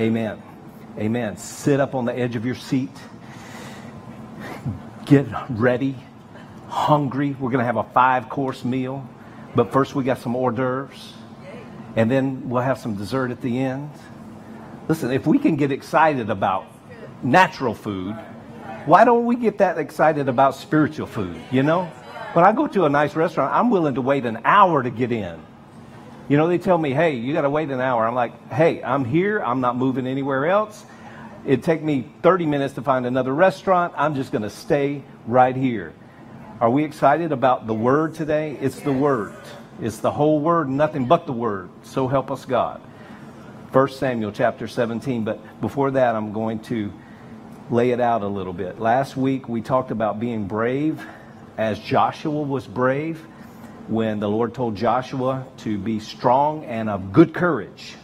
Amen. Amen. Sit up on the edge of your seat. Get ready. Hungry. We're going to have a five course meal. But first, we got some hors d'oeuvres. And then we'll have some dessert at the end. Listen, if we can get excited about natural food, why don't we get that excited about spiritual food? You know? When I go to a nice restaurant, I'm willing to wait an hour to get in. You know, they tell me, hey, you got to wait an hour. I'm like, hey, I'm here. I'm not moving anywhere else. It'd take me 30 minutes to find another restaurant. I'm just going to stay right here. Are we excited about the Word today? It's the Word. It's the whole Word, nothing but the Word. So help us God. 1 Samuel chapter 17. But before that, I'm going to lay it out a little bit. Last week, we talked about being brave as Joshua was brave when the Lord told Joshua to be strong and of good courage.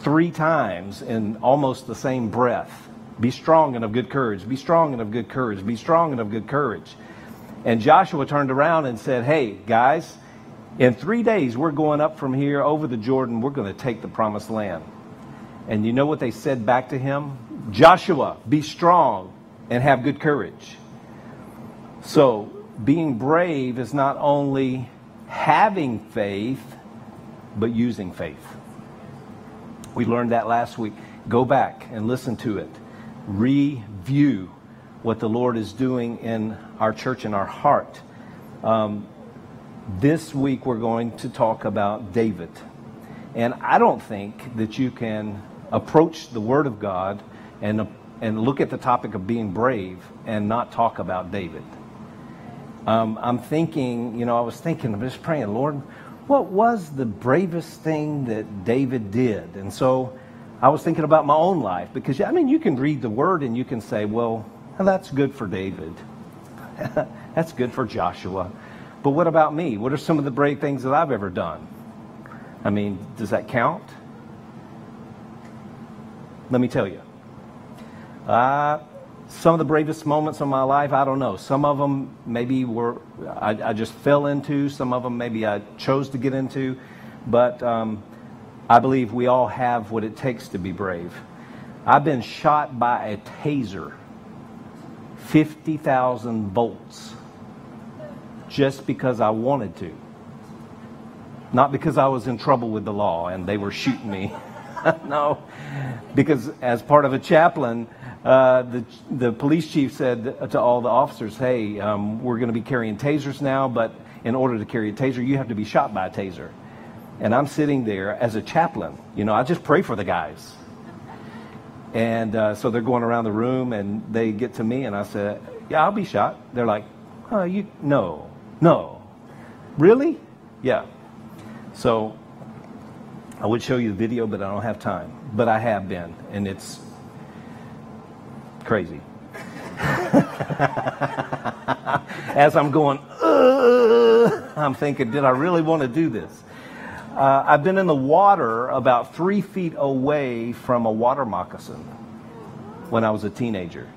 Three times in almost the same breath. Be strong and of good courage. Be strong and of good courage. Be strong and of good courage. And Joshua turned around and said, Hey, guys, in three days we're going up from here over the Jordan. We're going to take the promised land. And you know what they said back to him? Joshua, be strong and have good courage. So being brave is not only having faith, but using faith. We learned that last week. Go back and listen to it. Review what the Lord is doing in our church and our heart. Um, this week we're going to talk about David. And I don't think that you can approach the Word of God and, and look at the topic of being brave and not talk about David. Um, I'm thinking, you know, I was thinking, I'm just praying, Lord, what was the bravest thing that David did? And so I was thinking about my own life because, I mean, you can read the word and you can say, well, that's good for David. that's good for Joshua. But what about me? What are some of the brave things that I've ever done? I mean, does that count? Let me tell you. Uh, some of the bravest moments of my life, I don't know. Some of them maybe were I, I just fell into. Some of them maybe I chose to get into. But um, I believe we all have what it takes to be brave. I've been shot by a taser, 50,000 volts, just because I wanted to. Not because I was in trouble with the law and they were shooting me. no, because as part of a chaplain, uh, the, the police chief said to all the officers, hey, um, we're going to be carrying tasers now, but in order to carry a taser, you have to be shot by a taser. And I'm sitting there as a chaplain. You know, I just pray for the guys. And uh, so they're going around the room and they get to me and I said, yeah, I'll be shot. They're like, oh, you, no, no. Really? Yeah. So I would show you the video, but I don't have time. But I have been, and it's crazy. As I'm going, I'm thinking, did I really want to do this? Uh, I've been in the water about three feet away from a water moccasin when I was a teenager.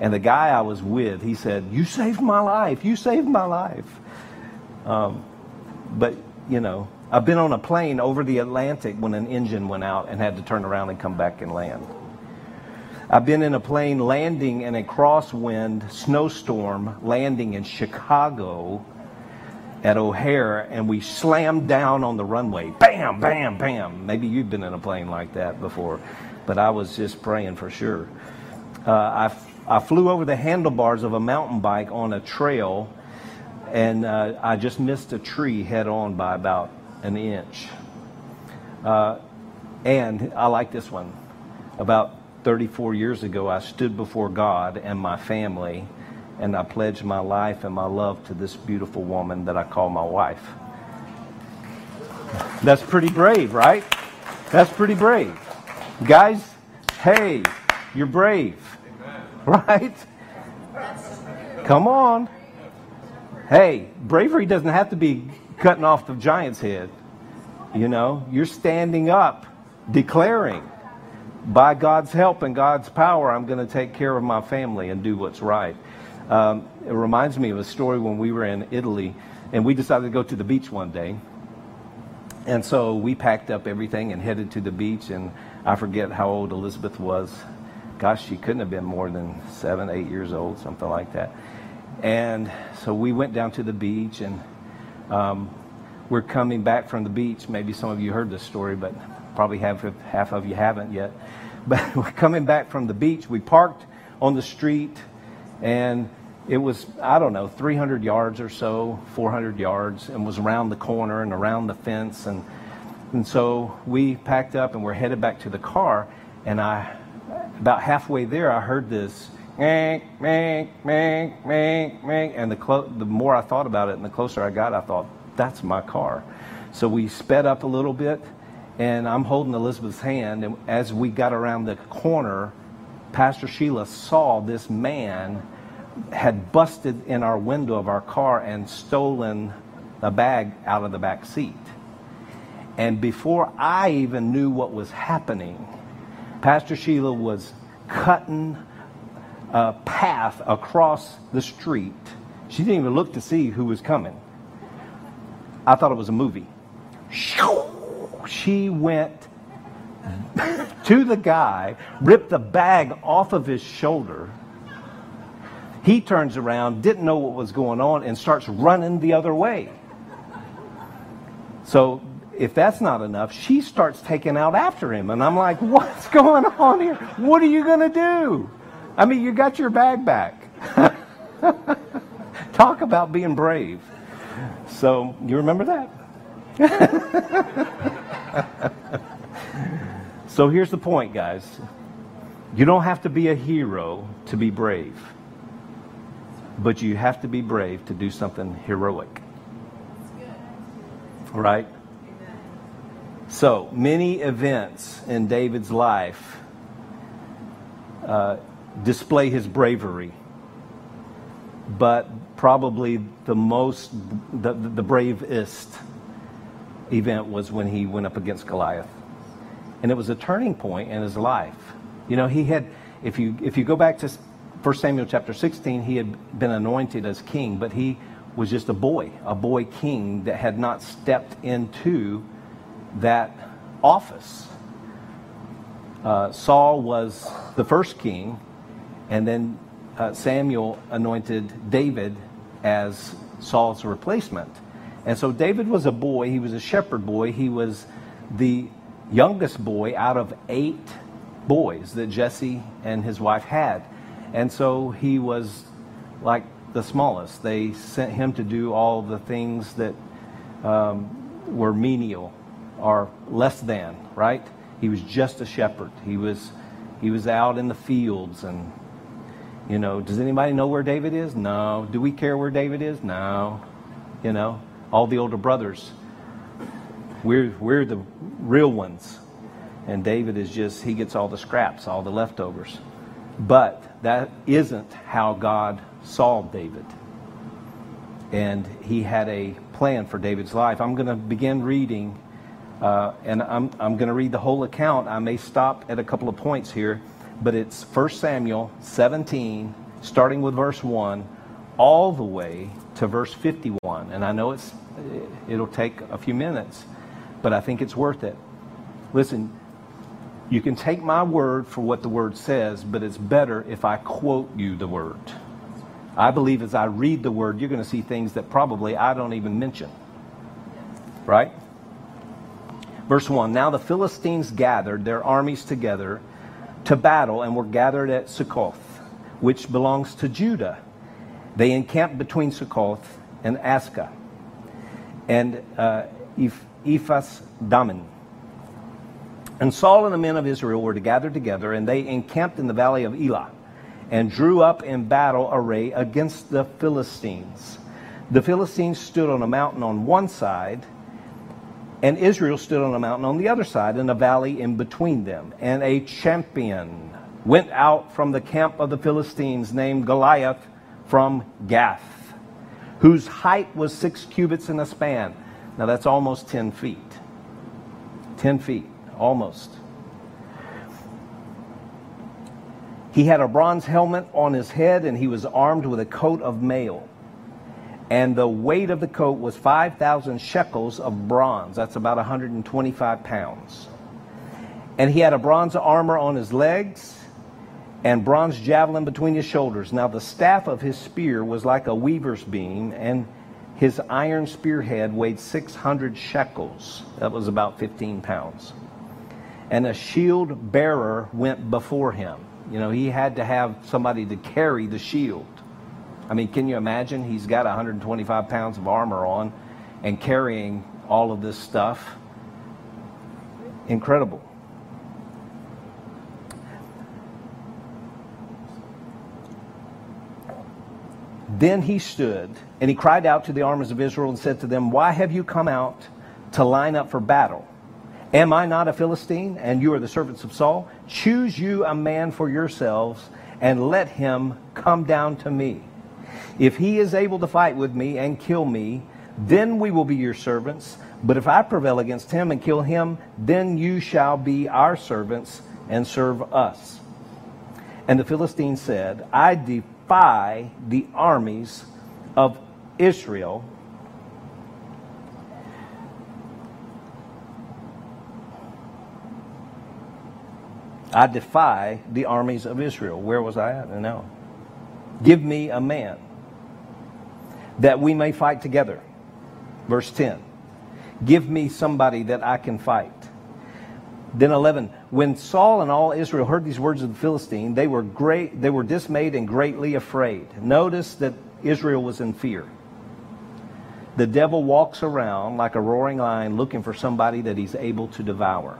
And the guy I was with, he said, You saved my life. You saved my life. Um, but, you know, I've been on a plane over the Atlantic when an engine went out and had to turn around and come back and land. I've been in a plane landing in a crosswind snowstorm, landing in Chicago at O'Hare, and we slammed down on the runway. Bam, bam, bam. Maybe you've been in a plane like that before, but I was just praying for sure. Uh, I, I flew over the handlebars of a mountain bike on a trail, and uh, I just missed a tree head on by about an inch. Uh, and I like this one. About 34 years ago, I stood before God and my family, and I pledged my life and my love to this beautiful woman that I call my wife. That's pretty brave, right? That's pretty brave. Guys, hey, you're brave. Right? Come on. Hey, bravery doesn't have to be cutting off the giant's head. You know, you're standing up, declaring by God's help and God's power, I'm going to take care of my family and do what's right. Um, it reminds me of a story when we were in Italy and we decided to go to the beach one day. And so we packed up everything and headed to the beach. And I forget how old Elizabeth was. Gosh, she couldn't have been more than seven, eight years old, something like that. And so we went down to the beach, and um, we're coming back from the beach. Maybe some of you heard this story, but probably half of, half of you haven't yet. But we're coming back from the beach. We parked on the street, and it was, I don't know, 300 yards or so, 400 yards, and was around the corner and around the fence. And, and so we packed up and we're headed back to the car. And I, about halfway there, I heard this, meh, meh, meh, meh, meh. And the, clo- the more I thought about it and the closer I got, I thought, that's my car. So we sped up a little bit, and I'm holding Elizabeth's hand. And as we got around the corner, Pastor Sheila saw this man had busted in our window of our car and stolen a bag out of the back seat. And before I even knew what was happening, Pastor Sheila was cutting a path across the street. She didn't even look to see who was coming. I thought it was a movie. She went to the guy, ripped the bag off of his shoulder, he turns around, didn't know what was going on, and starts running the other way. So if that's not enough, she starts taking out after him. And I'm like, what's going on here? What are you going to do? I mean, you got your bag back. Talk about being brave. So, you remember that? so, here's the point, guys. You don't have to be a hero to be brave. But you have to be brave to do something heroic. Right? So many events in David's life uh, display his bravery, but probably the most, the, the bravest event was when he went up against Goliath. And it was a turning point in his life. You know, he had, if you, if you go back to 1 Samuel chapter 16, he had been anointed as king, but he was just a boy, a boy king that had not stepped into that office. Uh, Saul was the first king, and then uh, Samuel anointed David as Saul's replacement. And so David was a boy, he was a shepherd boy, he was the youngest boy out of eight boys that Jesse and his wife had. And so he was like the smallest. They sent him to do all the things that um, were menial or less than, right? He was just a shepherd. He was he was out in the fields and you know, does anybody know where David is? No. Do we care where David is? No. You know, all the older brothers. We're we're the real ones. And David is just he gets all the scraps, all the leftovers. But that isn't how God saw David. And he had a plan for David's life. I'm going to begin reading, uh, and I'm, I'm going to read the whole account. I may stop at a couple of points here, but it's 1 Samuel 17, starting with verse 1, all the way to verse 51. And I know it's, it'll take a few minutes, but I think it's worth it. Listen, you can take my word for what the word says, but it's better if I quote you the word. I believe as I read the word, you're going to see things that probably I don't even mention. Right? Verse 1 Now the Philistines gathered their armies together to battle and were gathered at Succoth, which belongs to Judah. They encamped between Succoth and Azekah and uh, Ephes Dammim. And Saul and the men of Israel were to gather together, and they encamped in the valley of Elah, and drew up in battle array against the Philistines. The Philistines stood on a mountain on one side, and Israel stood on a mountain on the other side, and a valley in between them. And a champion went out from the camp of the Philistines named Goliath from Gath, whose height was six cubits in a span. Now that's almost 10 feet. 10 feet almost. He had a bronze helmet on his head, and he was armed with a coat of mail. And the weight of the coat was 5,000 shekels of bronze. That's about 125 pounds. And he had a bronze armor on his legs and bronze javelin between his shoulders. Now the staff of his spear was like a weaver's beam, and his iron spearhead weighed 600 shekels. That was about 15 pounds. And a shield bearer went before him. You know, he had to have somebody to carry the shield. I mean, can you imagine? He's got 125 pounds of armor on and carrying all of this stuff. Incredible. Then he stood and he cried out to the armies of Israel and said to them, Why have you come out to line up for battle? Am I not a Philistine and you are the servants of Saul? Choose you a man for yourselves and let him come down to me. If he is able to fight with me and kill me, then we will be your servants. But if I prevail against him and kill him, then you shall be our servants and serve us. And the Philistine said, I defy the armies of Israel. I defy the armies of Israel. Where was I at? No. Give me a man that we may fight together. Verse 10. Give me somebody that I can fight. Then 11. When Saul and all Israel heard these words of the Philistine, they were great they were dismayed and greatly afraid. Notice that Israel was in fear. The devil walks around like a roaring lion looking for somebody that he's able to devour.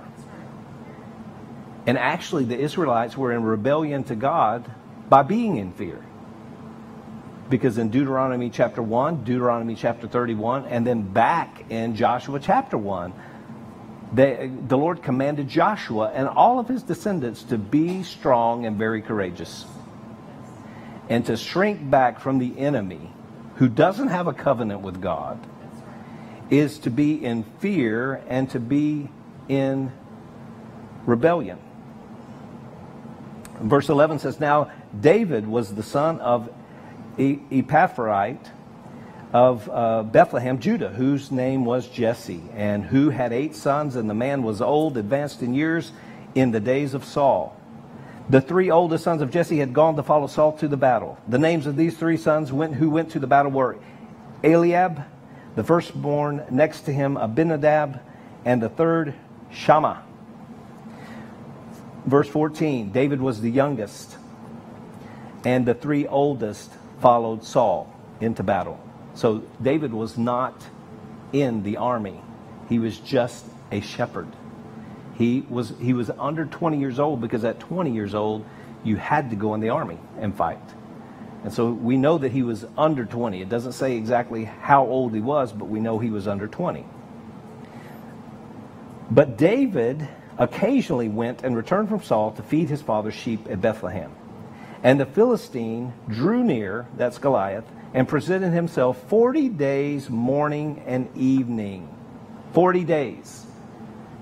And actually the Israelites were in rebellion to God by being in fear because in Deuteronomy chapter 1, Deuteronomy chapter 31, and then back in Joshua chapter 1, they, the Lord commanded Joshua and all of his descendants to be strong and very courageous and to shrink back from the enemy who doesn't have a covenant with God is to be in fear and to be in rebellion. Verse 11 says, Now David was the son of Ephrathite of uh, Bethlehem, Judah, whose name was Jesse, and who had eight sons, and the man was old, advanced in years, in the days of Saul. The three oldest sons of Jesse had gone to follow Saul to the battle. The names of these three sons went, who went to the battle were Eliab, the firstborn, next to him Abinadab, and the third Shammah. Verse 14 David was the youngest, and the three oldest followed Saul into battle. So David was not in the army. He was just a shepherd. He was he was under 20 years old because at 20 years old you had to go in the army and fight. And so we know that he was under 20. It doesn't say exactly how old he was, but we know he was under 20. But David occasionally went and returned from Saul to feed his father's sheep at Bethlehem. And the Philistine drew near, that's Goliath, and presented himself 40 days, morning and evening. 40 days.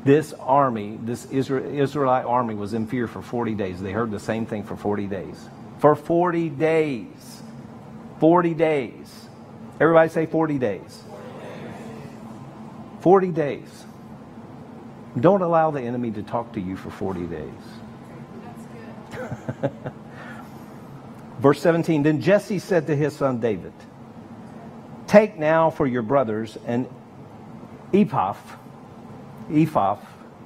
This army, this Israelite army, was in fear for 40 days. They heard the same thing for 40 days. For 40 days. 40 days. Everybody say 40 days. 40 days. Don't allow the enemy to talk to you for 40 days. Verse 17 Then Jesse said to his son David, Take now for your brothers an ephah, ephah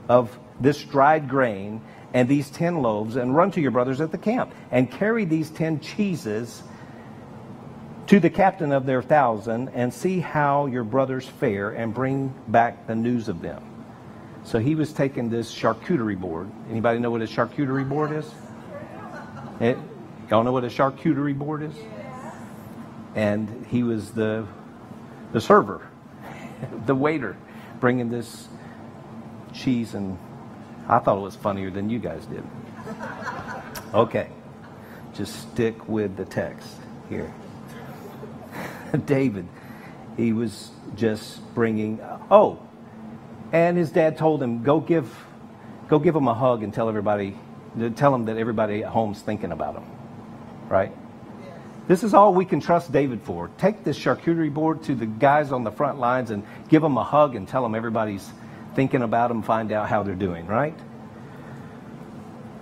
of this dried grain and these ten loaves, and run to your brothers at the camp, and carry these ten cheeses to the captain of their thousand, and see how your brothers fare, and bring back the news of them. So he was taking this charcuterie board. Anybody know what a charcuterie board is? It, Y'all know what a charcuterie board is? And he was the the server, the waiter, bringing this cheese, and I thought it was funnier than you guys did. Okay, just stick with the text here. David, he was just bringing. Oh, and his dad told him, "Go give, go give him a hug and tell everybody, tell him that everybody at home's thinking about him." Right? This is all we can trust David for. Take this charcuterie board to the guys on the front lines and give them a hug and tell them everybody's thinking about them, find out how they're doing, right?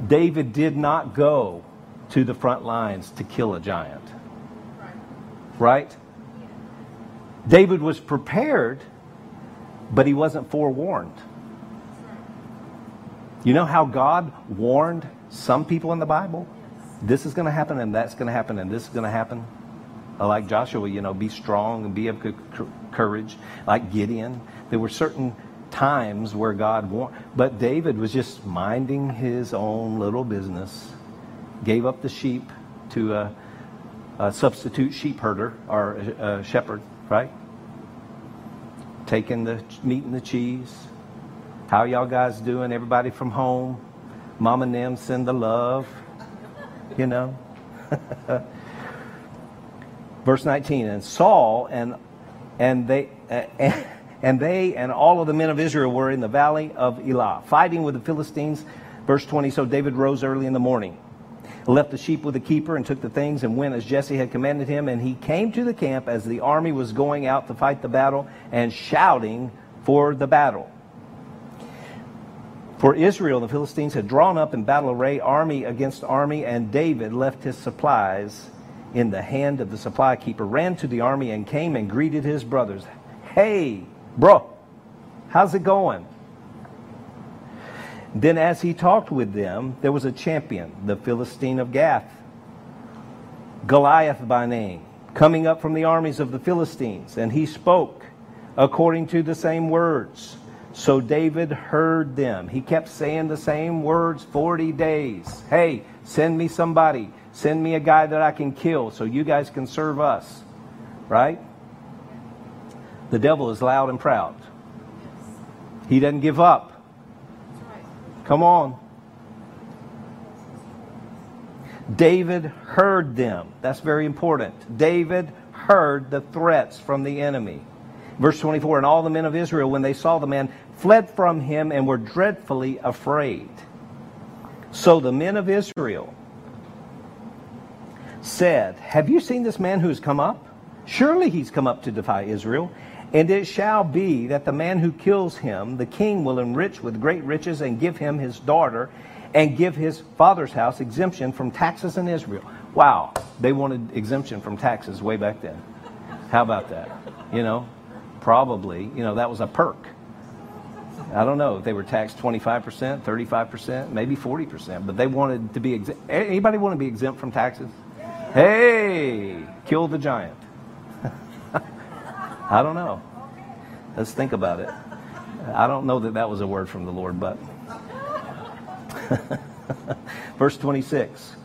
David did not go to the front lines to kill a giant. Right? David was prepared, but he wasn't forewarned. You know how God warned some people in the Bible? This is going to happen, and that's going to happen, and this is going to happen. Uh, like Joshua, you know, be strong and be of good courage. Like Gideon, there were certain times where God warned. But David was just minding his own little business, gave up the sheep to a, a substitute sheep herder or a, a shepherd, right? Taking the meat and the cheese. How y'all guys doing? Everybody from home? Mom and them send the love, you know. Verse 19, and Saul and and they uh, and they and all of the men of Israel were in the valley of Elah, fighting with the Philistines. Verse 20, so David rose early in the morning, left the sheep with the keeper, and took the things and went as Jesse had commanded him. And he came to the camp as the army was going out to fight the battle and shouting for the battle. For Israel, the Philistines had drawn up in battle array, army against army, and David left his supplies in the hand of the supply keeper, ran to the army, and came and greeted his brothers. Hey, Bro, how's it going? Then, as he talked with them, there was a champion, the Philistine of Gath, Goliath by name, coming up from the armies of the Philistines, and he spoke according to the same words. So David heard them. He kept saying the same words 40 days. Hey, send me somebody. Send me a guy that I can kill so you guys can serve us. Right? The devil is loud and proud. He doesn't give up. Come on. David heard them. That's very important. David heard the threats from the enemy. Verse 24 And all the men of Israel, when they saw the man, fled from him and were dreadfully afraid. So the men of Israel said, Have you seen this man who's come up? Surely he's come up to defy Israel. And it shall be that the man who kills him, the king will enrich with great riches and give him his daughter and give his father's house exemption from taxes in Israel. Wow, they wanted exemption from taxes way back then. How about that? You know, probably, you know, that was a perk. I don't know if they were taxed 25%, 35%, maybe 40%, but they wanted to be exempt. Anybody want to be exempt from taxes? Hey, kill the giant. I don't know. Let's think about it. I don't know that that was a word from the Lord, but. Verse 26.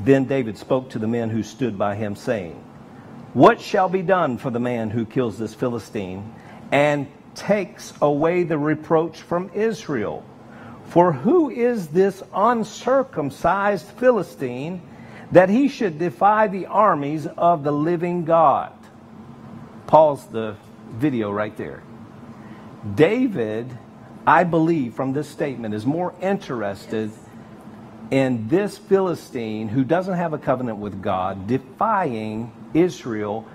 Then David spoke to the men who stood by him, saying, What shall be done for the man who kills this Philistine and takes away the reproach from Israel? For who is this uncircumcised Philistine that he should defy the armies of the living God? Pause the video right there. David, I believe from this statement, is more interested in this Philistine who doesn't have a covenant with God defying Israel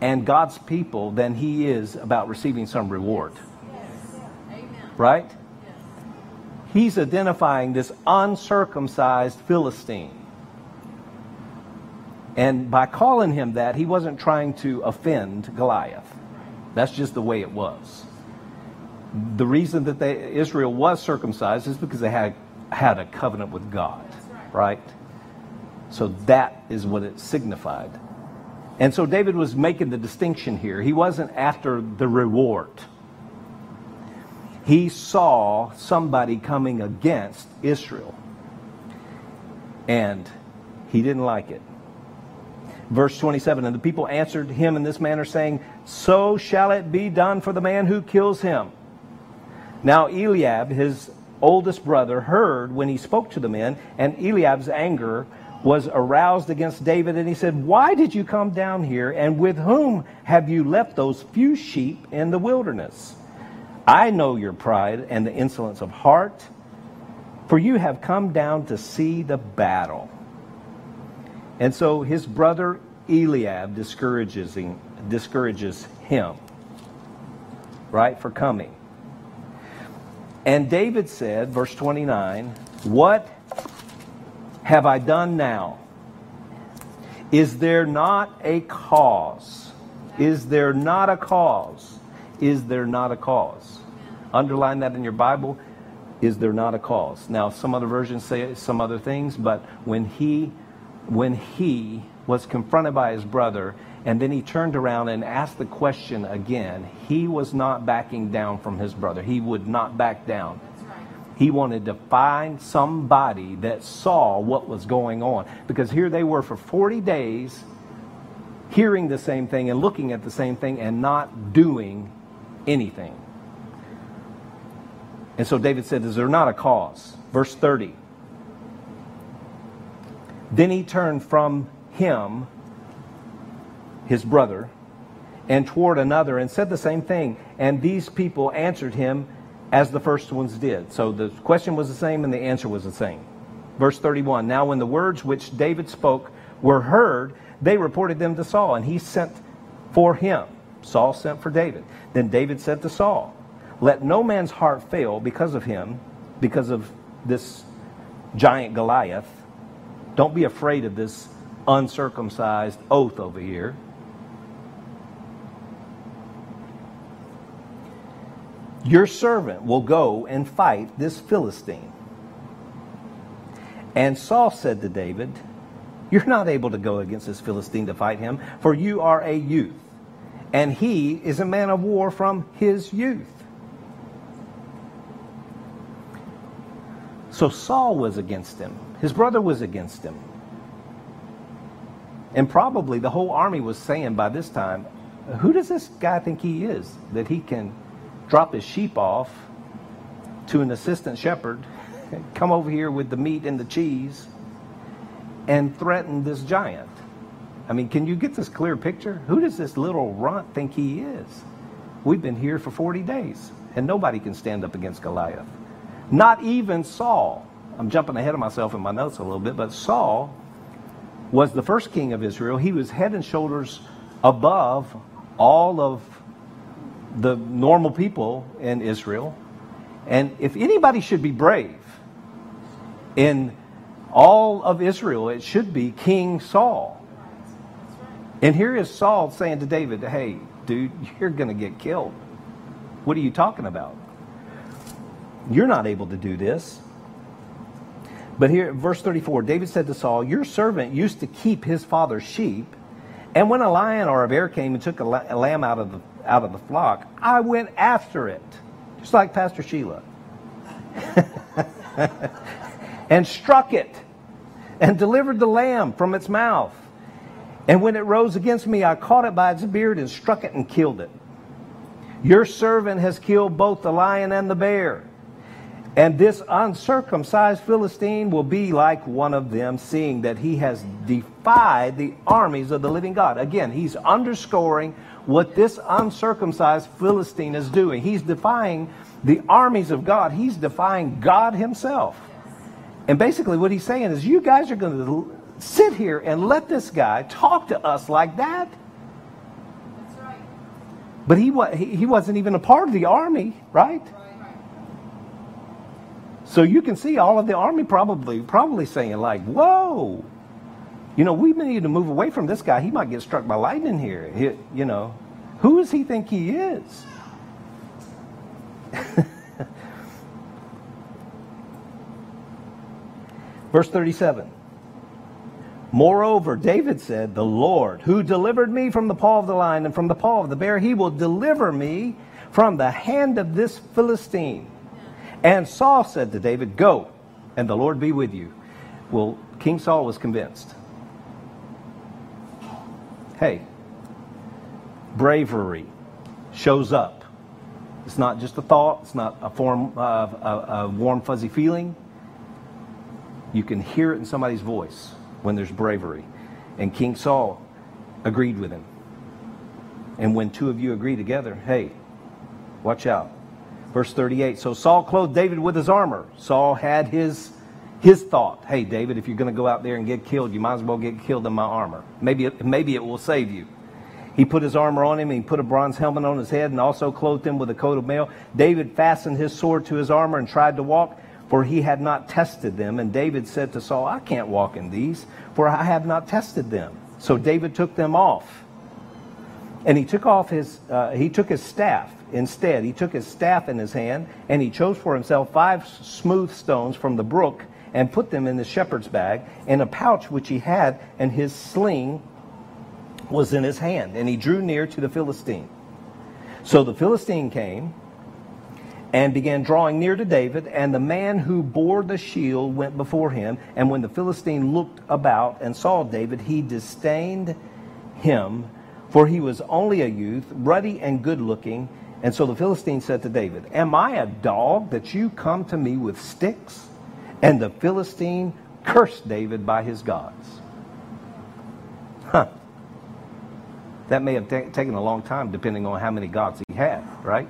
and God's people than he is about receiving some reward. Right? He's identifying this uncircumcised Philistine. And by calling him that, he wasn't trying to offend Goliath. That's just the way it was. The reason that they, Israel was circumcised is because they had, had a covenant with God, right? So that is what it signified. And so David was making the distinction here. He wasn't after the reward. He saw somebody coming against Israel. And he didn't like it. Verse 27 And the people answered him in this manner, saying, So shall it be done for the man who kills him. Now Eliab, his oldest brother, heard when he spoke to the men, and Eliab's anger was aroused against David, and he said, Why did you come down here, and with whom have you left those few sheep in the wilderness? I know your pride and the insolence of heart, for you have come down to see the battle. And so his brother Eliab discourages him, discourages him, right, for coming. And David said, verse 29, What have I done now? Is there not a cause? Is there not a cause? Is there not a cause? Underline that in your Bible. Is there not a cause? Now, some other versions say some other things, but when he, when he was confronted by his brother, and then he turned around and asked the question again, he was not backing down from his brother. He would not back down. He wanted to find somebody that saw what was going on. Because here they were for 40 days hearing the same thing and looking at the same thing and not doing anything. And so David said, Is there not a cause? Verse 30. Then he turned from him, his brother, and toward another and said the same thing. And these people answered him as the first ones did. So the question was the same and the answer was the same. Verse 31 Now, when the words which David spoke were heard, they reported them to Saul, and he sent for him. Saul sent for David. Then David said to Saul, Let no man's heart fail because of him, because of this giant Goliath. Don't be afraid of this uncircumcised oath over here. Your servant will go and fight this Philistine. And Saul said to David, You're not able to go against this Philistine to fight him, for you are a youth, and he is a man of war from his youth. So Saul was against him. His brother was against him. And probably the whole army was saying by this time, Who does this guy think he is that he can drop his sheep off to an assistant shepherd, come over here with the meat and the cheese, and threaten this giant. I mean, can you get this clear picture? Who does this little runt think he is? We've been here for 40 days, and nobody can stand up against Goliath. Not even Saul. I'm jumping ahead of myself in my notes a little bit, but Saul was the first king of Israel. He was head and shoulders above all of the normal people in Israel. And if anybody should be brave in all of Israel, it should be King Saul. And here is Saul saying to David, Hey, dude, you're going to get killed. What are you talking about? You're not able to do this. But here, verse 34 David said to Saul, Your servant used to keep his father's sheep. And when a lion or a bear came and took a lamb out of the out of the flock, I went after it, just like Pastor Sheila, and struck it and delivered the lamb from its mouth. And when it rose against me, I caught it by its beard and struck it and killed it. Your servant has killed both the lion and the bear. And this uncircumcised Philistine will be like one of them, seeing that he has defied the armies of the living God. Again, he's underscoring what this uncircumcised Philistine is doing. He's defying the armies of God, he's defying God himself. And basically, what he's saying is, you guys are going to sit here and let this guy talk to us like that. Right. But he, he wasn't even a part of the army, right? So you can see all of the army probably probably saying like, "Whoa, you know, we need to move away from this guy. He might get struck by lightning here. He, you know, who does he think he is? Verse 37. Moreover, David said, The Lord, who delivered me from the paw of the lion and from the paw of the bear, he will deliver me from the hand of this Philistine. And Saul said to David, Go, and the Lord be with you. Well, King Saul was convinced hey, bravery shows up. It's not just a thought, it's not a form of a, a warm, fuzzy feeling. You can hear it in somebody's voice when there's bravery. And King Saul agreed with him. And when two of you agree together, hey, watch out. Verse 38 So Saul clothed David with his armor. Saul had his his thought, hey, David, if you're going to go out there and get killed, you might as well get killed in my armor. Maybe it, maybe it will save you. He put his armor on him, and he put a bronze helmet on his head, and also clothed him with a coat of mail. David fastened his sword to his armor and tried to walk, for he had not tested them. And David said to Saul, I can't walk in these, for I have not tested them. So David took them off. And he took off his, uh, he took his staff instead. He took his staff in his hand, and he chose for himself five smooth stones from the brook and put them in the shepherd's bag, in a pouch which he had, and his sling was in his hand, and he drew near to the Philistine. So the Philistine came and began drawing near to David, and the man who bore the shield went before him. And when the Philistine looked about and saw David, he disdained him, for he was only a youth, ruddy and good looking. And so the Philistine said to David, Am I a dog that you come to me with sticks? And the Philistine cursed David by his gods. Huh. That may have taken a long time depending on how many gods he had, right?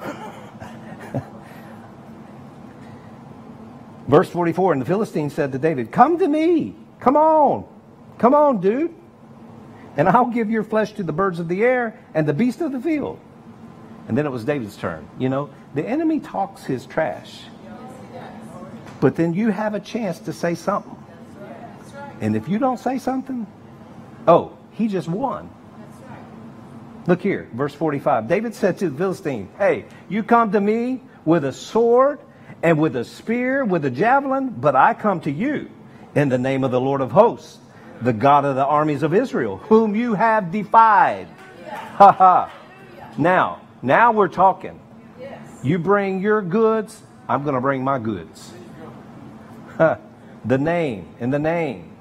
Verse 44 And the Philistine said to David, Come to me. Come on. Come on, dude. And I'll give your flesh to the birds of the air and the beasts of the field. And then it was David's turn. You know, the enemy talks his trash. But then you have a chance to say something. And if you don't say something, oh, he just won. Look here, verse 45. David said to the Philistine, Hey, you come to me with a sword and with a spear, with a javelin, but I come to you in the name of the Lord of hosts, the God of the armies of Israel, whom you have defied. Ha ha. Now, now we're talking. You bring your goods, I'm going to bring my goods. the name, in the name.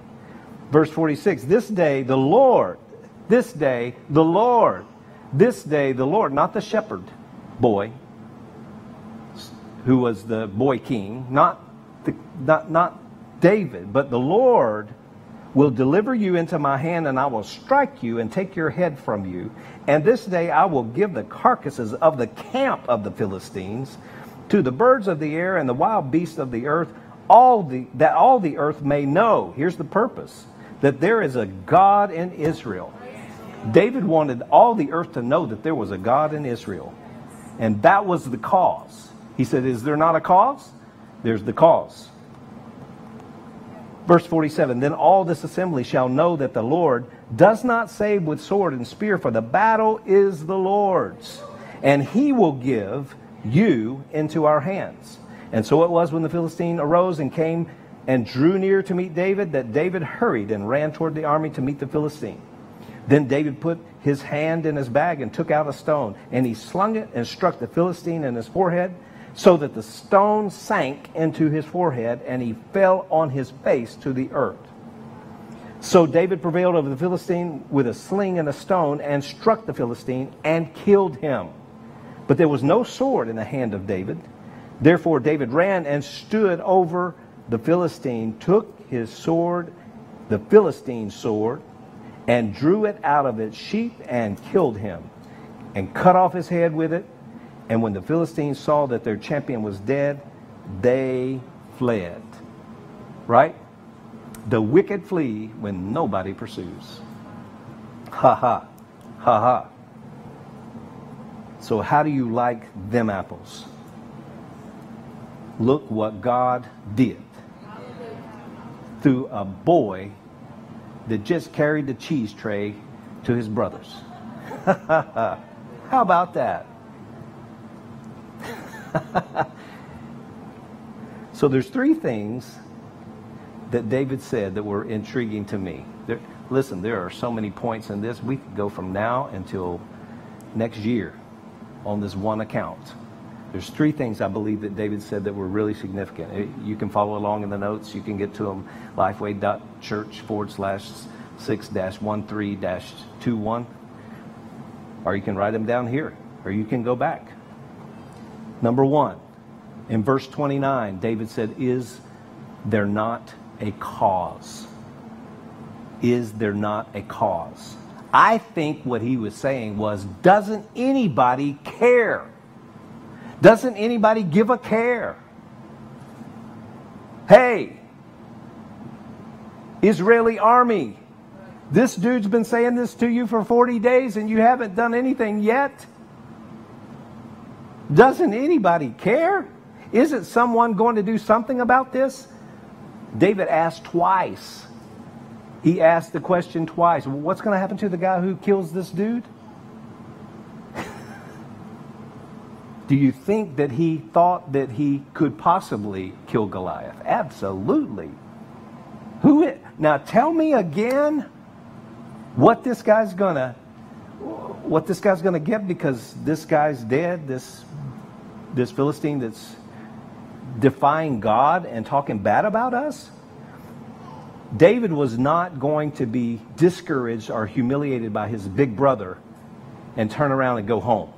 Verse 46 This day the Lord, this day the Lord, this day the Lord, not the shepherd boy who was the boy king, not, the, not, not David, but the Lord will deliver you into my hand, and I will strike you and take your head from you. And this day I will give the carcasses of the camp of the Philistines to the birds of the air and the wild beasts of the earth, all the, that all the earth may know. Here's the purpose that there is a God in Israel. David wanted all the earth to know that there was a God in Israel. And that was the cause. He said, Is there not a cause? There's the cause. Verse 47 Then all this assembly shall know that the Lord does not save with sword and spear, for the battle is the Lord's, and he will give you into our hands. And so it was when the Philistine arose and came and drew near to meet David that David hurried and ran toward the army to meet the Philistine. Then David put his hand in his bag and took out a stone, and he slung it and struck the Philistine in his forehead, so that the stone sank into his forehead, and he fell on his face to the earth. So David prevailed over the Philistine with a sling and a stone, and struck the Philistine and killed him. But there was no sword in the hand of David. Therefore David ran and stood over the Philistine, took his sword, the Philistine sword, and drew it out of its sheath and killed him, and cut off his head with it. And when the Philistines saw that their champion was dead, they fled. Right? The wicked flee when nobody pursues. Ha ha. Ha ha. So, how do you like them apples? Look what God did through a boy that just carried the cheese tray to his brothers. How about that? so there's three things that David said that were intriguing to me. There, listen, there are so many points in this. We could go from now until next year on this one account. There's three things I believe that David said that were really significant. You can follow along in the notes. You can get to them lifeway.church forward slash 6 dash 1 3 dash 2 1. Or you can write them down here, or you can go back. Number one, in verse 29, David said, Is there not a cause? Is there not a cause? I think what he was saying was, Doesn't anybody care? Doesn't anybody give a care? Hey, Israeli army, This dude's been saying this to you for 40 days and you haven't done anything yet? Doesn't anybody care? Isn't someone going to do something about this? David asked twice. He asked the question twice. What's going to happen to the guy who kills this dude? Do you think that he thought that he could possibly kill Goliath? Absolutely. Who now tell me again what this guy's gonna what this guy's gonna get because this guy's dead, this this Philistine that's defying God and talking bad about us? David was not going to be discouraged or humiliated by his big brother and turn around and go home.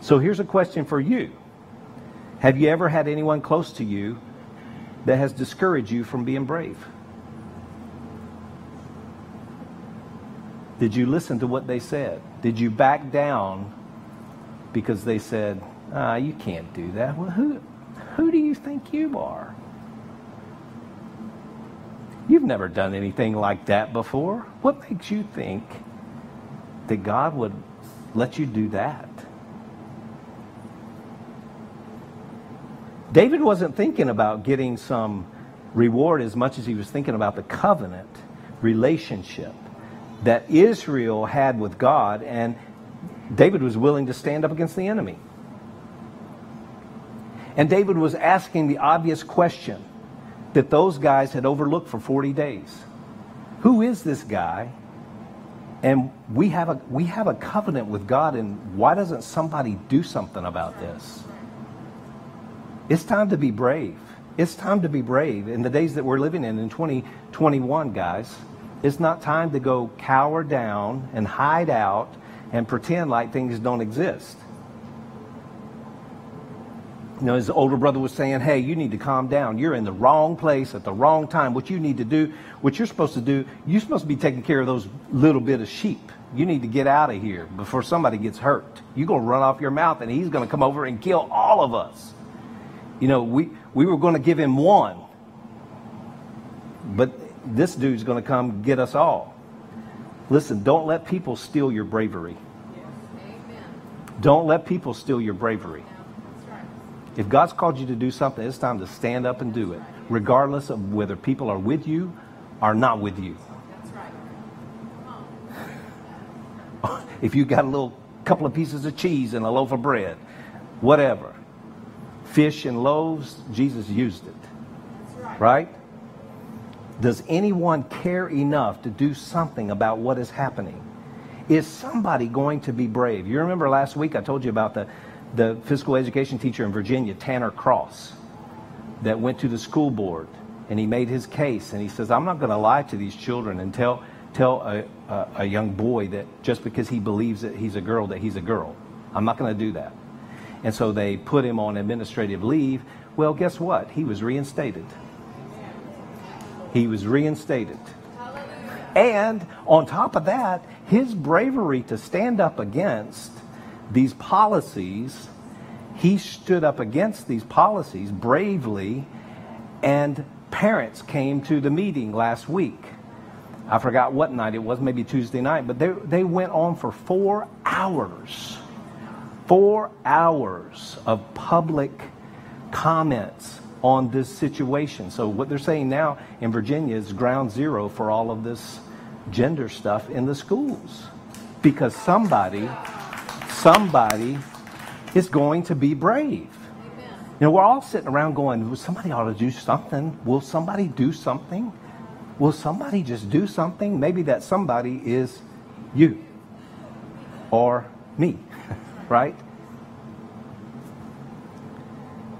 So here's a question for you Have you ever had anyone close to you that has discouraged you from being brave? Did you listen to what they said? Did you back down because they said, ah, you can't do that? Well, who, who do you think you are? You've never done anything like that before. What makes you think that God would let you do that? David wasn't thinking about getting some reward as much as he was thinking about the covenant relationship that Israel had with God, and David was willing to stand up against the enemy. And David was asking the obvious question that those guys had overlooked for 40 days. Who is this guy? And we have a we have a covenant with God and why doesn't somebody do something about this? It's time to be brave. It's time to be brave in the days that we're living in in 2021, guys. It's not time to go cower down and hide out and pretend like things don't exist. You know, his older brother was saying, Hey, you need to calm down. You're in the wrong place at the wrong time. What you need to do, what you're supposed to do, you're supposed to be taking care of those little bit of sheep. You need to get out of here before somebody gets hurt. You're going to run off your mouth and he's going to come over and kill all of us. You know, we, we were going to give him one, but this dude's going to come get us all. Listen, don't let people steal your bravery. Don't let people steal your bravery. If God's called you to do something, it's time to stand up and do it, regardless of whether people are with you or not with you. if you got a little couple of pieces of cheese and a loaf of bread, whatever. Fish and loaves, Jesus used it. Right? Does anyone care enough to do something about what is happening? Is somebody going to be brave? You remember last week I told you about the the physical education teacher in Virginia, Tanner Cross, that went to the school board and he made his case and he says, I'm not going to lie to these children and tell, tell a, a, a young boy that just because he believes that he's a girl, that he's a girl. I'm not going to do that. And so they put him on administrative leave. Well, guess what? He was reinstated. He was reinstated. And on top of that, his bravery to stand up against these policies, he stood up against these policies bravely, and parents came to the meeting last week. I forgot what night it was, maybe Tuesday night, but they, they went on for four hours. Four hours of public comments on this situation. So, what they're saying now in Virginia is ground zero for all of this gender stuff in the schools because somebody somebody is going to be brave. You know, we're all sitting around going, well, somebody ought to do something. Will somebody do something? Will somebody just do something? Maybe that somebody is you or me, right?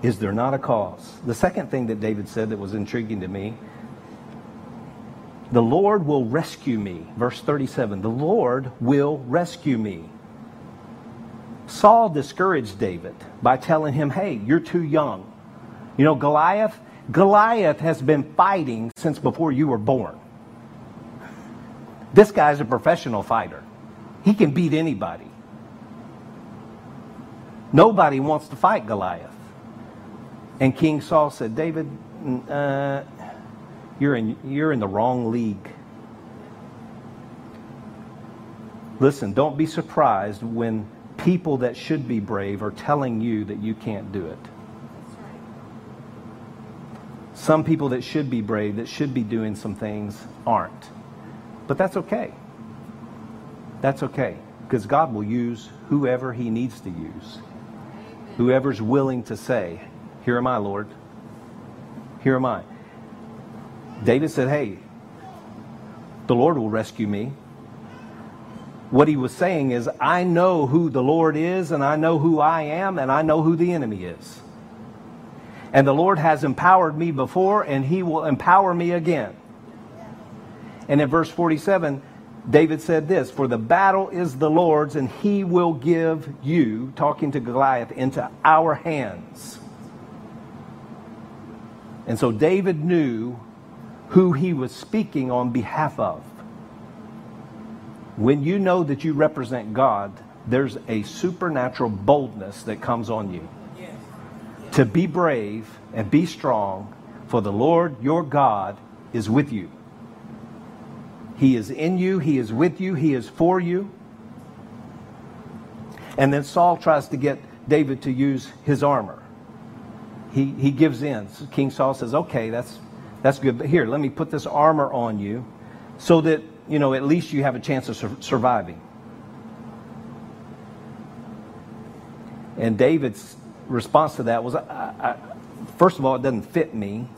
Is there not a cause? The second thing that David said that was intriguing to me the Lord will rescue me. Verse 37 The Lord will rescue me. Saul discouraged David by telling him, hey, you're too young. You know, Goliath, Goliath has been fighting since before you were born. This guy's a professional fighter. He can beat anybody. Nobody wants to fight Goliath. And King Saul said, David, uh, you're, in, you're in the wrong league. Listen, don't be surprised when people that should be brave are telling you that you can't do it. Some people that should be brave, that should be doing some things, aren't. But that's okay. That's okay. Because God will use whoever He needs to use. Whoever's willing to say, Here am I, Lord. Here am I. David said, Hey, the Lord will rescue me. What he was saying is, I know who the Lord is, and I know who I am, and I know who the enemy is. And the Lord has empowered me before, and He will empower me again. And in verse 47, David said this For the battle is the Lord's, and He will give you, talking to Goliath, into our hands. And so David knew who he was speaking on behalf of. When you know that you represent God, there's a supernatural boldness that comes on you to be brave and be strong, for the Lord your God is with you. He is in you, He is with you, He is for you. And then Saul tries to get David to use his armor. He, he gives in. So King Saul says, okay, that's, that's good. But here, let me put this armor on you so that, you know, at least you have a chance of sur- surviving. And David's response to that was, I, I, first of all, it doesn't fit me,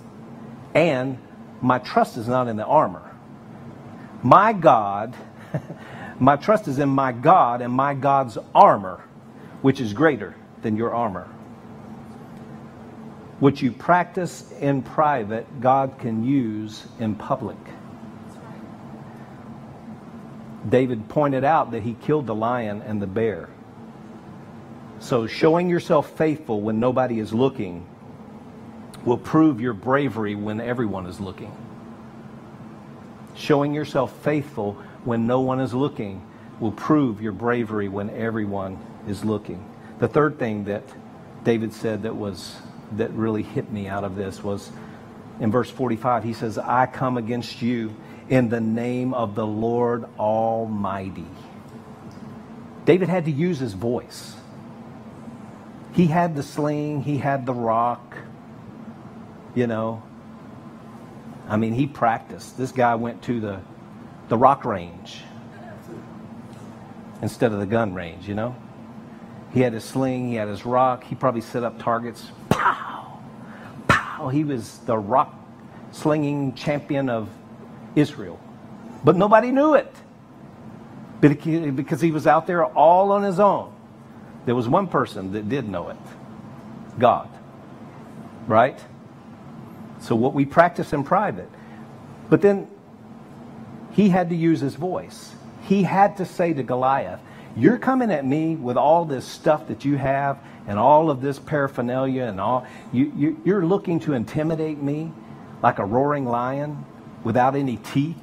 and my trust is not in the armor. My God, my trust is in my God and my God's armor, which is greater than your armor. What you practice in private, God can use in public. David pointed out that he killed the lion and the bear. So showing yourself faithful when nobody is looking will prove your bravery when everyone is looking. Showing yourself faithful when no one is looking will prove your bravery when everyone is looking. The third thing that David said that was that really hit me out of this was in verse 45 he says I come against you in the name of the Lord Almighty. David had to use his voice. He had the sling, he had the rock, you know. I mean, he practiced. This guy went to the, the rock range instead of the gun range, you know. He had his sling, he had his rock. He probably set up targets. Pow! He was the rock slinging champion of Israel. But nobody knew it because he was out there all on his own. There was one person that did know it God. Right? So, what we practice in private. But then he had to use his voice. He had to say to Goliath, You're coming at me with all this stuff that you have and all of this paraphernalia and all. You, you, you're looking to intimidate me like a roaring lion without any teeth.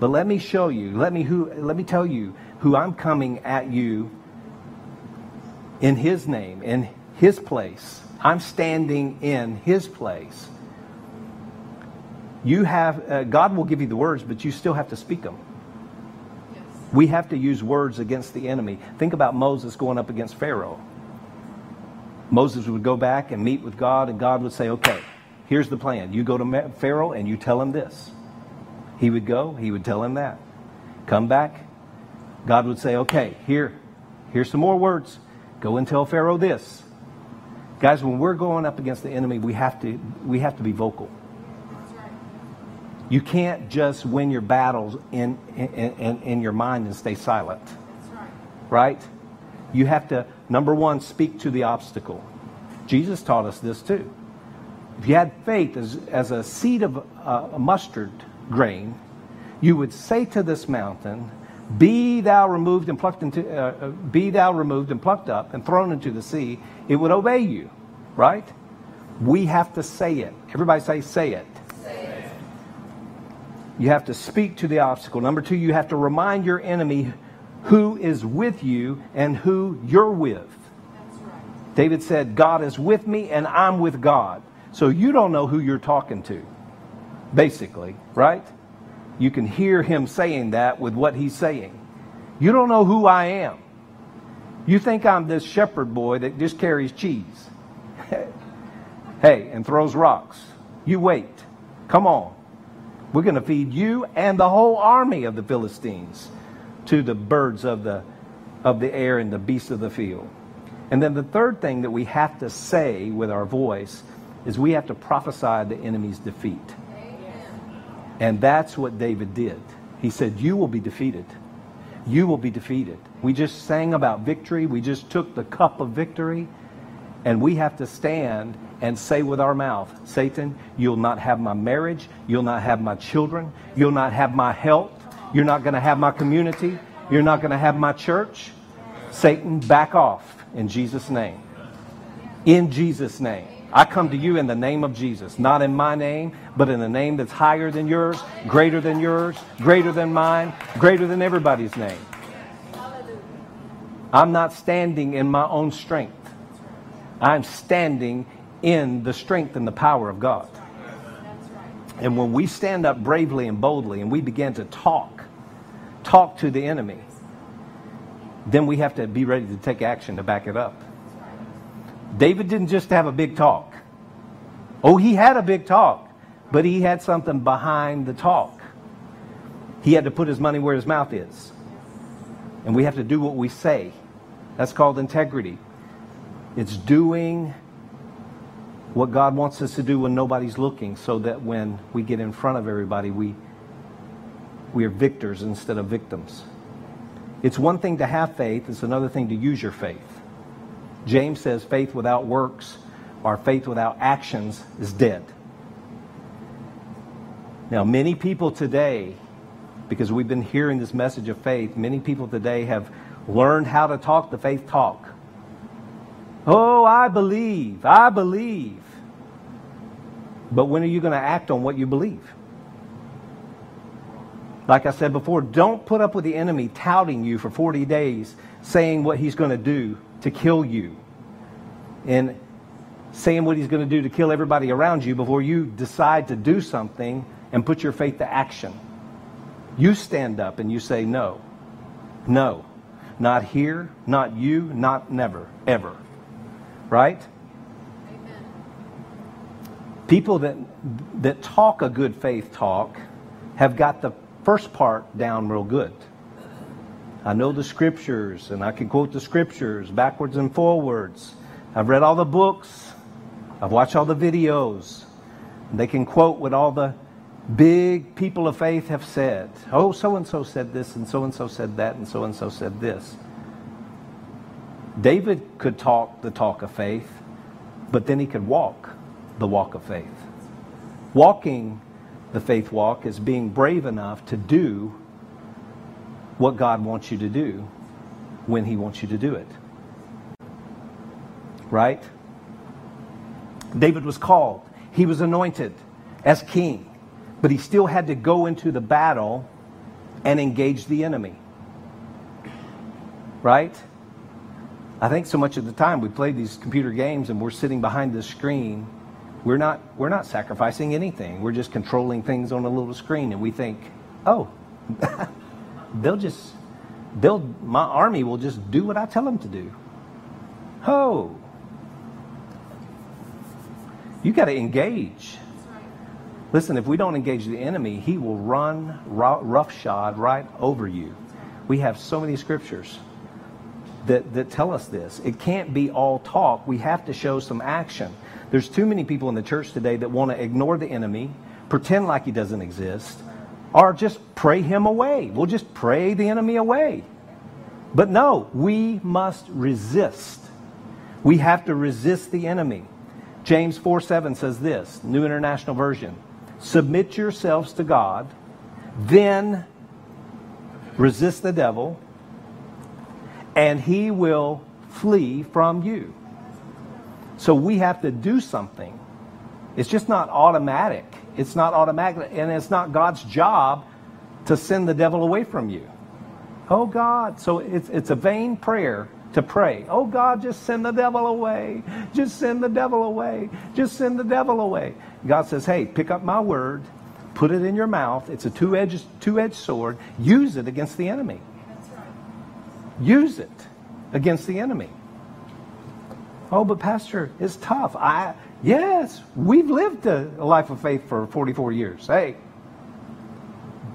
But let me show you, let me, who, let me tell you who I'm coming at you in His name, in His place. I'm standing in His place. You have, uh, God will give you the words, but you still have to speak them. We have to use words against the enemy. Think about Moses going up against Pharaoh. Moses would go back and meet with God, and God would say, Okay, here's the plan. You go to Pharaoh and you tell him this. He would go, he would tell him that. Come back. God would say, Okay, here, here's some more words. Go and tell Pharaoh this. Guys, when we're going up against the enemy, we have to, we have to be vocal. You can't just win your battles in, in, in, in your mind and stay silent. Right. You have to, number one, speak to the obstacle. Jesus taught us this too. If you had faith as, as a seed of uh, a mustard grain, you would say to this mountain, be thou removed and plucked into, uh, uh, be thou removed and plucked up and thrown into the sea, it would obey you, right? We have to say it. Everybody say. Say it. You have to speak to the obstacle. Number two, you have to remind your enemy who is with you and who you're with. Right. David said, God is with me and I'm with God. So you don't know who you're talking to, basically, right? You can hear him saying that with what he's saying. You don't know who I am. You think I'm this shepherd boy that just carries cheese. hey, and throws rocks. You wait. Come on. We're going to feed you and the whole army of the Philistines to the birds of the, of the air and the beasts of the field. And then the third thing that we have to say with our voice is we have to prophesy the enemy's defeat. And that's what David did. He said, You will be defeated. You will be defeated. We just sang about victory. We just took the cup of victory. And we have to stand and say with our mouth, Satan, you'll not have my marriage. You'll not have my children. You'll not have my health. You're not going to have my community. You're not going to have my church. Satan, back off in Jesus' name. In Jesus' name. I come to you in the name of Jesus, not in my name, but in the name that's higher than yours, greater than yours, greater than mine, greater than everybody's name. I'm not standing in my own strength. I'm standing in the strength and the power of God. And when we stand up bravely and boldly and we begin to talk, talk to the enemy, then we have to be ready to take action to back it up. David didn't just have a big talk. Oh, he had a big talk, but he had something behind the talk. He had to put his money where his mouth is. And we have to do what we say. That's called integrity. It's doing what God wants us to do when nobody's looking so that when we get in front of everybody, we, we are victors instead of victims. It's one thing to have faith, it's another thing to use your faith. James says faith without works or faith without actions is dead. Now, many people today, because we've been hearing this message of faith, many people today have learned how to talk the faith talk. Oh, I believe, I believe. But when are you going to act on what you believe? Like I said before, don't put up with the enemy touting you for 40 days, saying what he's going to do to kill you and saying what he's going to do to kill everybody around you before you decide to do something and put your faith to action. You stand up and you say, No, no, not here, not you, not never, ever. Right? Amen. People that, that talk a good faith talk have got the first part down real good. I know the scriptures and I can quote the scriptures backwards and forwards. I've read all the books. I've watched all the videos. They can quote what all the big people of faith have said. Oh, so and so said this, and so and so said that, and so and so said this. David could talk the talk of faith, but then he could walk the walk of faith. Walking the faith walk is being brave enough to do what God wants you to do when He wants you to do it. Right? David was called, he was anointed as king, but he still had to go into the battle and engage the enemy. Right? I think so much of the time we play these computer games and we're sitting behind the screen. We're not, we're not sacrificing anything. We're just controlling things on a little screen and we think, oh, they'll just they'll my army will just do what I tell them to do. Ho! You got to engage. Listen, if we don't engage the enemy, he will run roughshod right over you. We have so many scriptures that, that tell us this. It can't be all talk. We have to show some action. There's too many people in the church today that want to ignore the enemy, pretend like he doesn't exist, or just pray him away. We'll just pray the enemy away. But no, we must resist. We have to resist the enemy. James 4 7 says this, New International Version Submit yourselves to God, then resist the devil, and he will flee from you. So we have to do something. It's just not automatic. It's not automatic, and it's not God's job to send the devil away from you. Oh God. So it's, it's a vain prayer to pray. Oh God, just send the devil away. Just send the devil away. Just send the devil away. God says, hey, pick up my word, put it in your mouth. It's a two-edged, two-edged sword. Use it against the enemy. Use it against the enemy. Oh, but Pastor, it's tough. I yes, we've lived a, life of faith for 44 years. Hey,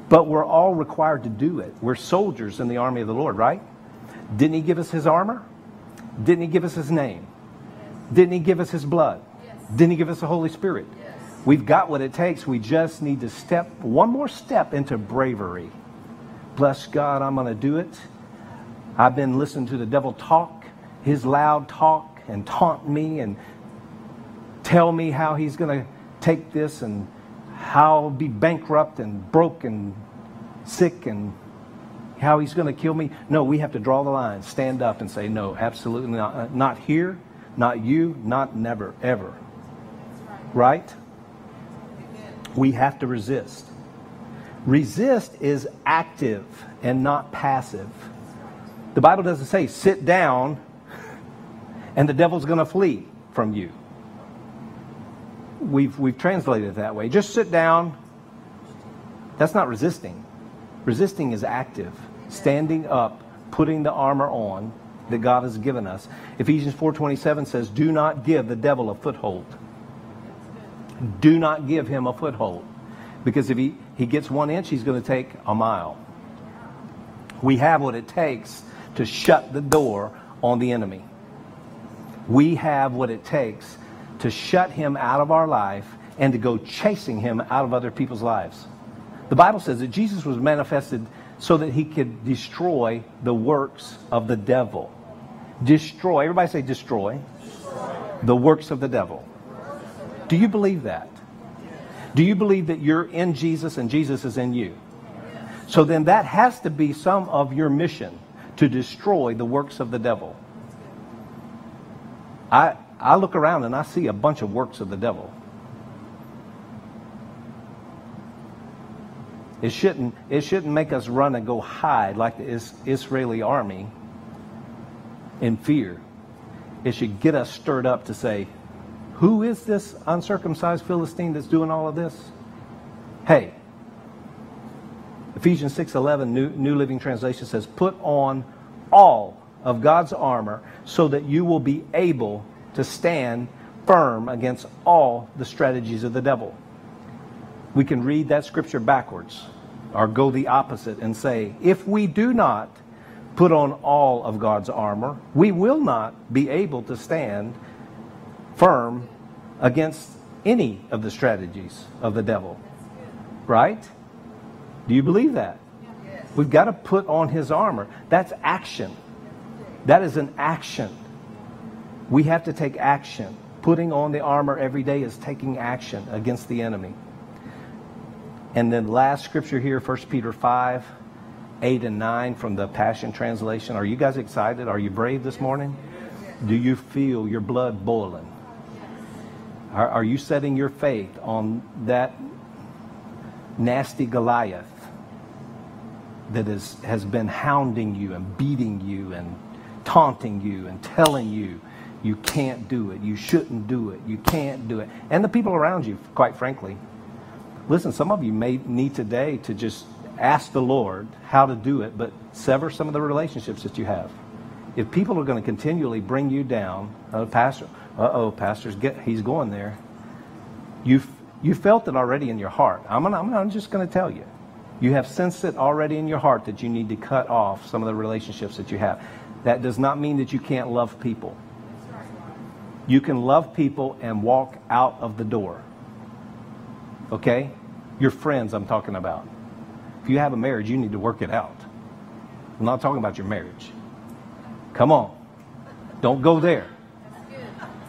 but we're all required to do it. We're soldiers in the army of the Lord, right? Didn't He give us His armor? Didn't He give us His name? Didn't He give us His blood? Yes. Didn't He give us the Holy Spirit? Yes. We've got what it takes. We just need to step one more step into bravery. Bless God, I'm going to do it. I've been listening to the devil talk, his loud talk, and taunt me and tell me how he's going to take this and how I'll be bankrupt and broke and sick and how he's going to kill me. No, we have to draw the line, stand up and say, no, absolutely not. Uh, not here, not you, not never, ever. Right? We have to resist. Resist is active and not passive. The Bible doesn't say sit down and the devil's going to flee from you. We've, we've translated it that way. Just sit down. That's not resisting. Resisting is active, standing up, putting the armor on that God has given us. Ephesians 4:27 says, "Do not give the devil a foothold." Do not give him a foothold. Because if he, he gets one inch, he's going to take a mile. We have what it takes to shut the door on the enemy. We have what it takes to shut him out of our life and to go chasing him out of other people's lives. The Bible says that Jesus was manifested so that he could destroy the works of the devil. Destroy, everybody say destroy, destroy. the works of the devil. Do you believe that? Do you believe that you're in Jesus and Jesus is in you? So then that has to be some of your mission to destroy the works of the devil. I, I look around and I see a bunch of works of the devil. It shouldn't, it shouldn't make us run and go hide like the Israeli army in fear. It should get us stirred up to say, who is this uncircumcised Philistine that's doing all of this? Hey, Ephesians 6:11 New, New Living Translation says, "Put on all of God's armor so that you will be able to stand firm against all the strategies of the devil." We can read that scripture backwards or go the opposite and say, if we do not put on all of God's armor, we will not be able to stand firm against any of the strategies of the devil. Right? Do you believe that? Yes. We've got to put on his armor. That's action. That is an action. We have to take action. Putting on the armor every day is taking action against the enemy. And then last scripture here, 1 Peter 5, 8 and 9 from the Passion Translation. Are you guys excited? Are you brave this morning? Do you feel your blood boiling? Are, are you setting your faith on that nasty Goliath that is, has been hounding you and beating you and taunting you and telling you you can't do it, you shouldn't do it, you can't do it, and the people around you, quite frankly. Listen, some of you may need today to just ask the Lord how to do it, but sever some of the relationships that you have. If people are going to continually bring you down, uh, Pastor, uh oh, pastor's get, he's going there. You've you felt it already in your heart. I'm, gonna, I'm, I'm just going to tell you. You have sensed it already in your heart that you need to cut off some of the relationships that you have. That does not mean that you can't love people. You can love people and walk out of the door. Okay? Your friends, I'm talking about. If you have a marriage, you need to work it out. I'm not talking about your marriage. Come on. Don't go there.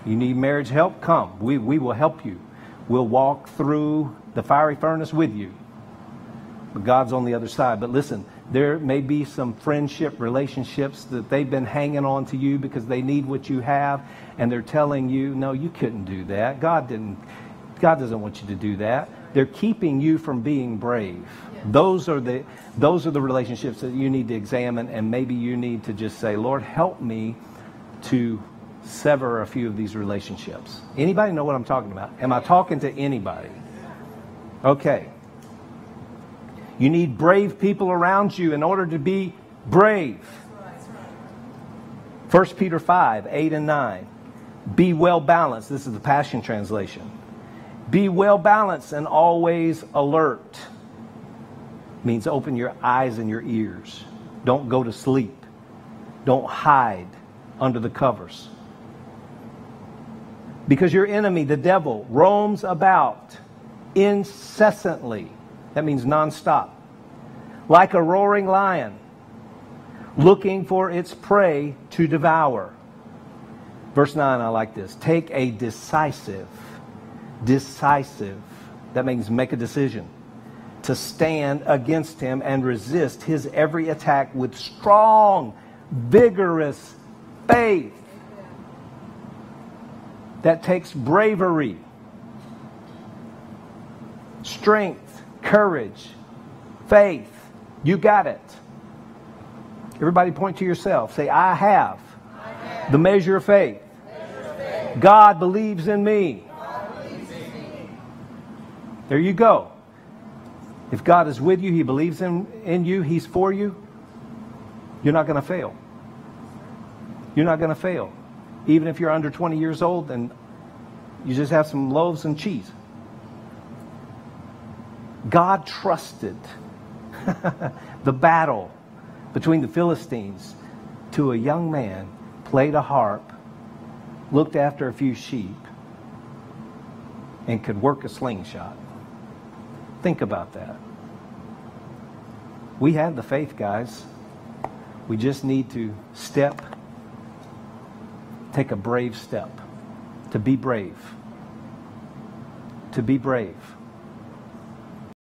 You need marriage help? Come. We, we will help you. We'll walk through the fiery furnace with you. But God's on the other side. But listen, there may be some friendship relationships that they've been hanging on to you because they need what you have and they're telling you, no, you couldn't do that. God didn't God doesn't want you to do that. They're keeping you from being brave. Those are the those are the relationships that you need to examine and maybe you need to just say, Lord, help me to sever a few of these relationships. Anybody know what I'm talking about? Am I talking to anybody? Okay. You need brave people around you in order to be brave. 1 Peter 5, 8 and 9. Be well balanced. This is the Passion Translation. Be well balanced and always alert. Means open your eyes and your ears. Don't go to sleep. Don't hide under the covers. Because your enemy, the devil, roams about incessantly. That means nonstop. Like a roaring lion, looking for its prey to devour. Verse 9, I like this. Take a decisive, decisive, that means make a decision, to stand against him and resist his every attack with strong, vigorous faith. That takes bravery, strength, courage, faith. You got it. Everybody point to yourself. Say, I have, I have. the measure of faith. Measure of faith. God, believes in me. God believes in me. There you go. If God is with you, He believes in, in you, He's for you, you're not going to fail. You're not going to fail. Even if you're under 20 years old and you just have some loaves and cheese. God trusted the battle between the Philistines to a young man, played a harp, looked after a few sheep, and could work a slingshot. Think about that. We have the faith, guys. We just need to step, take a brave step, to be brave. To be brave.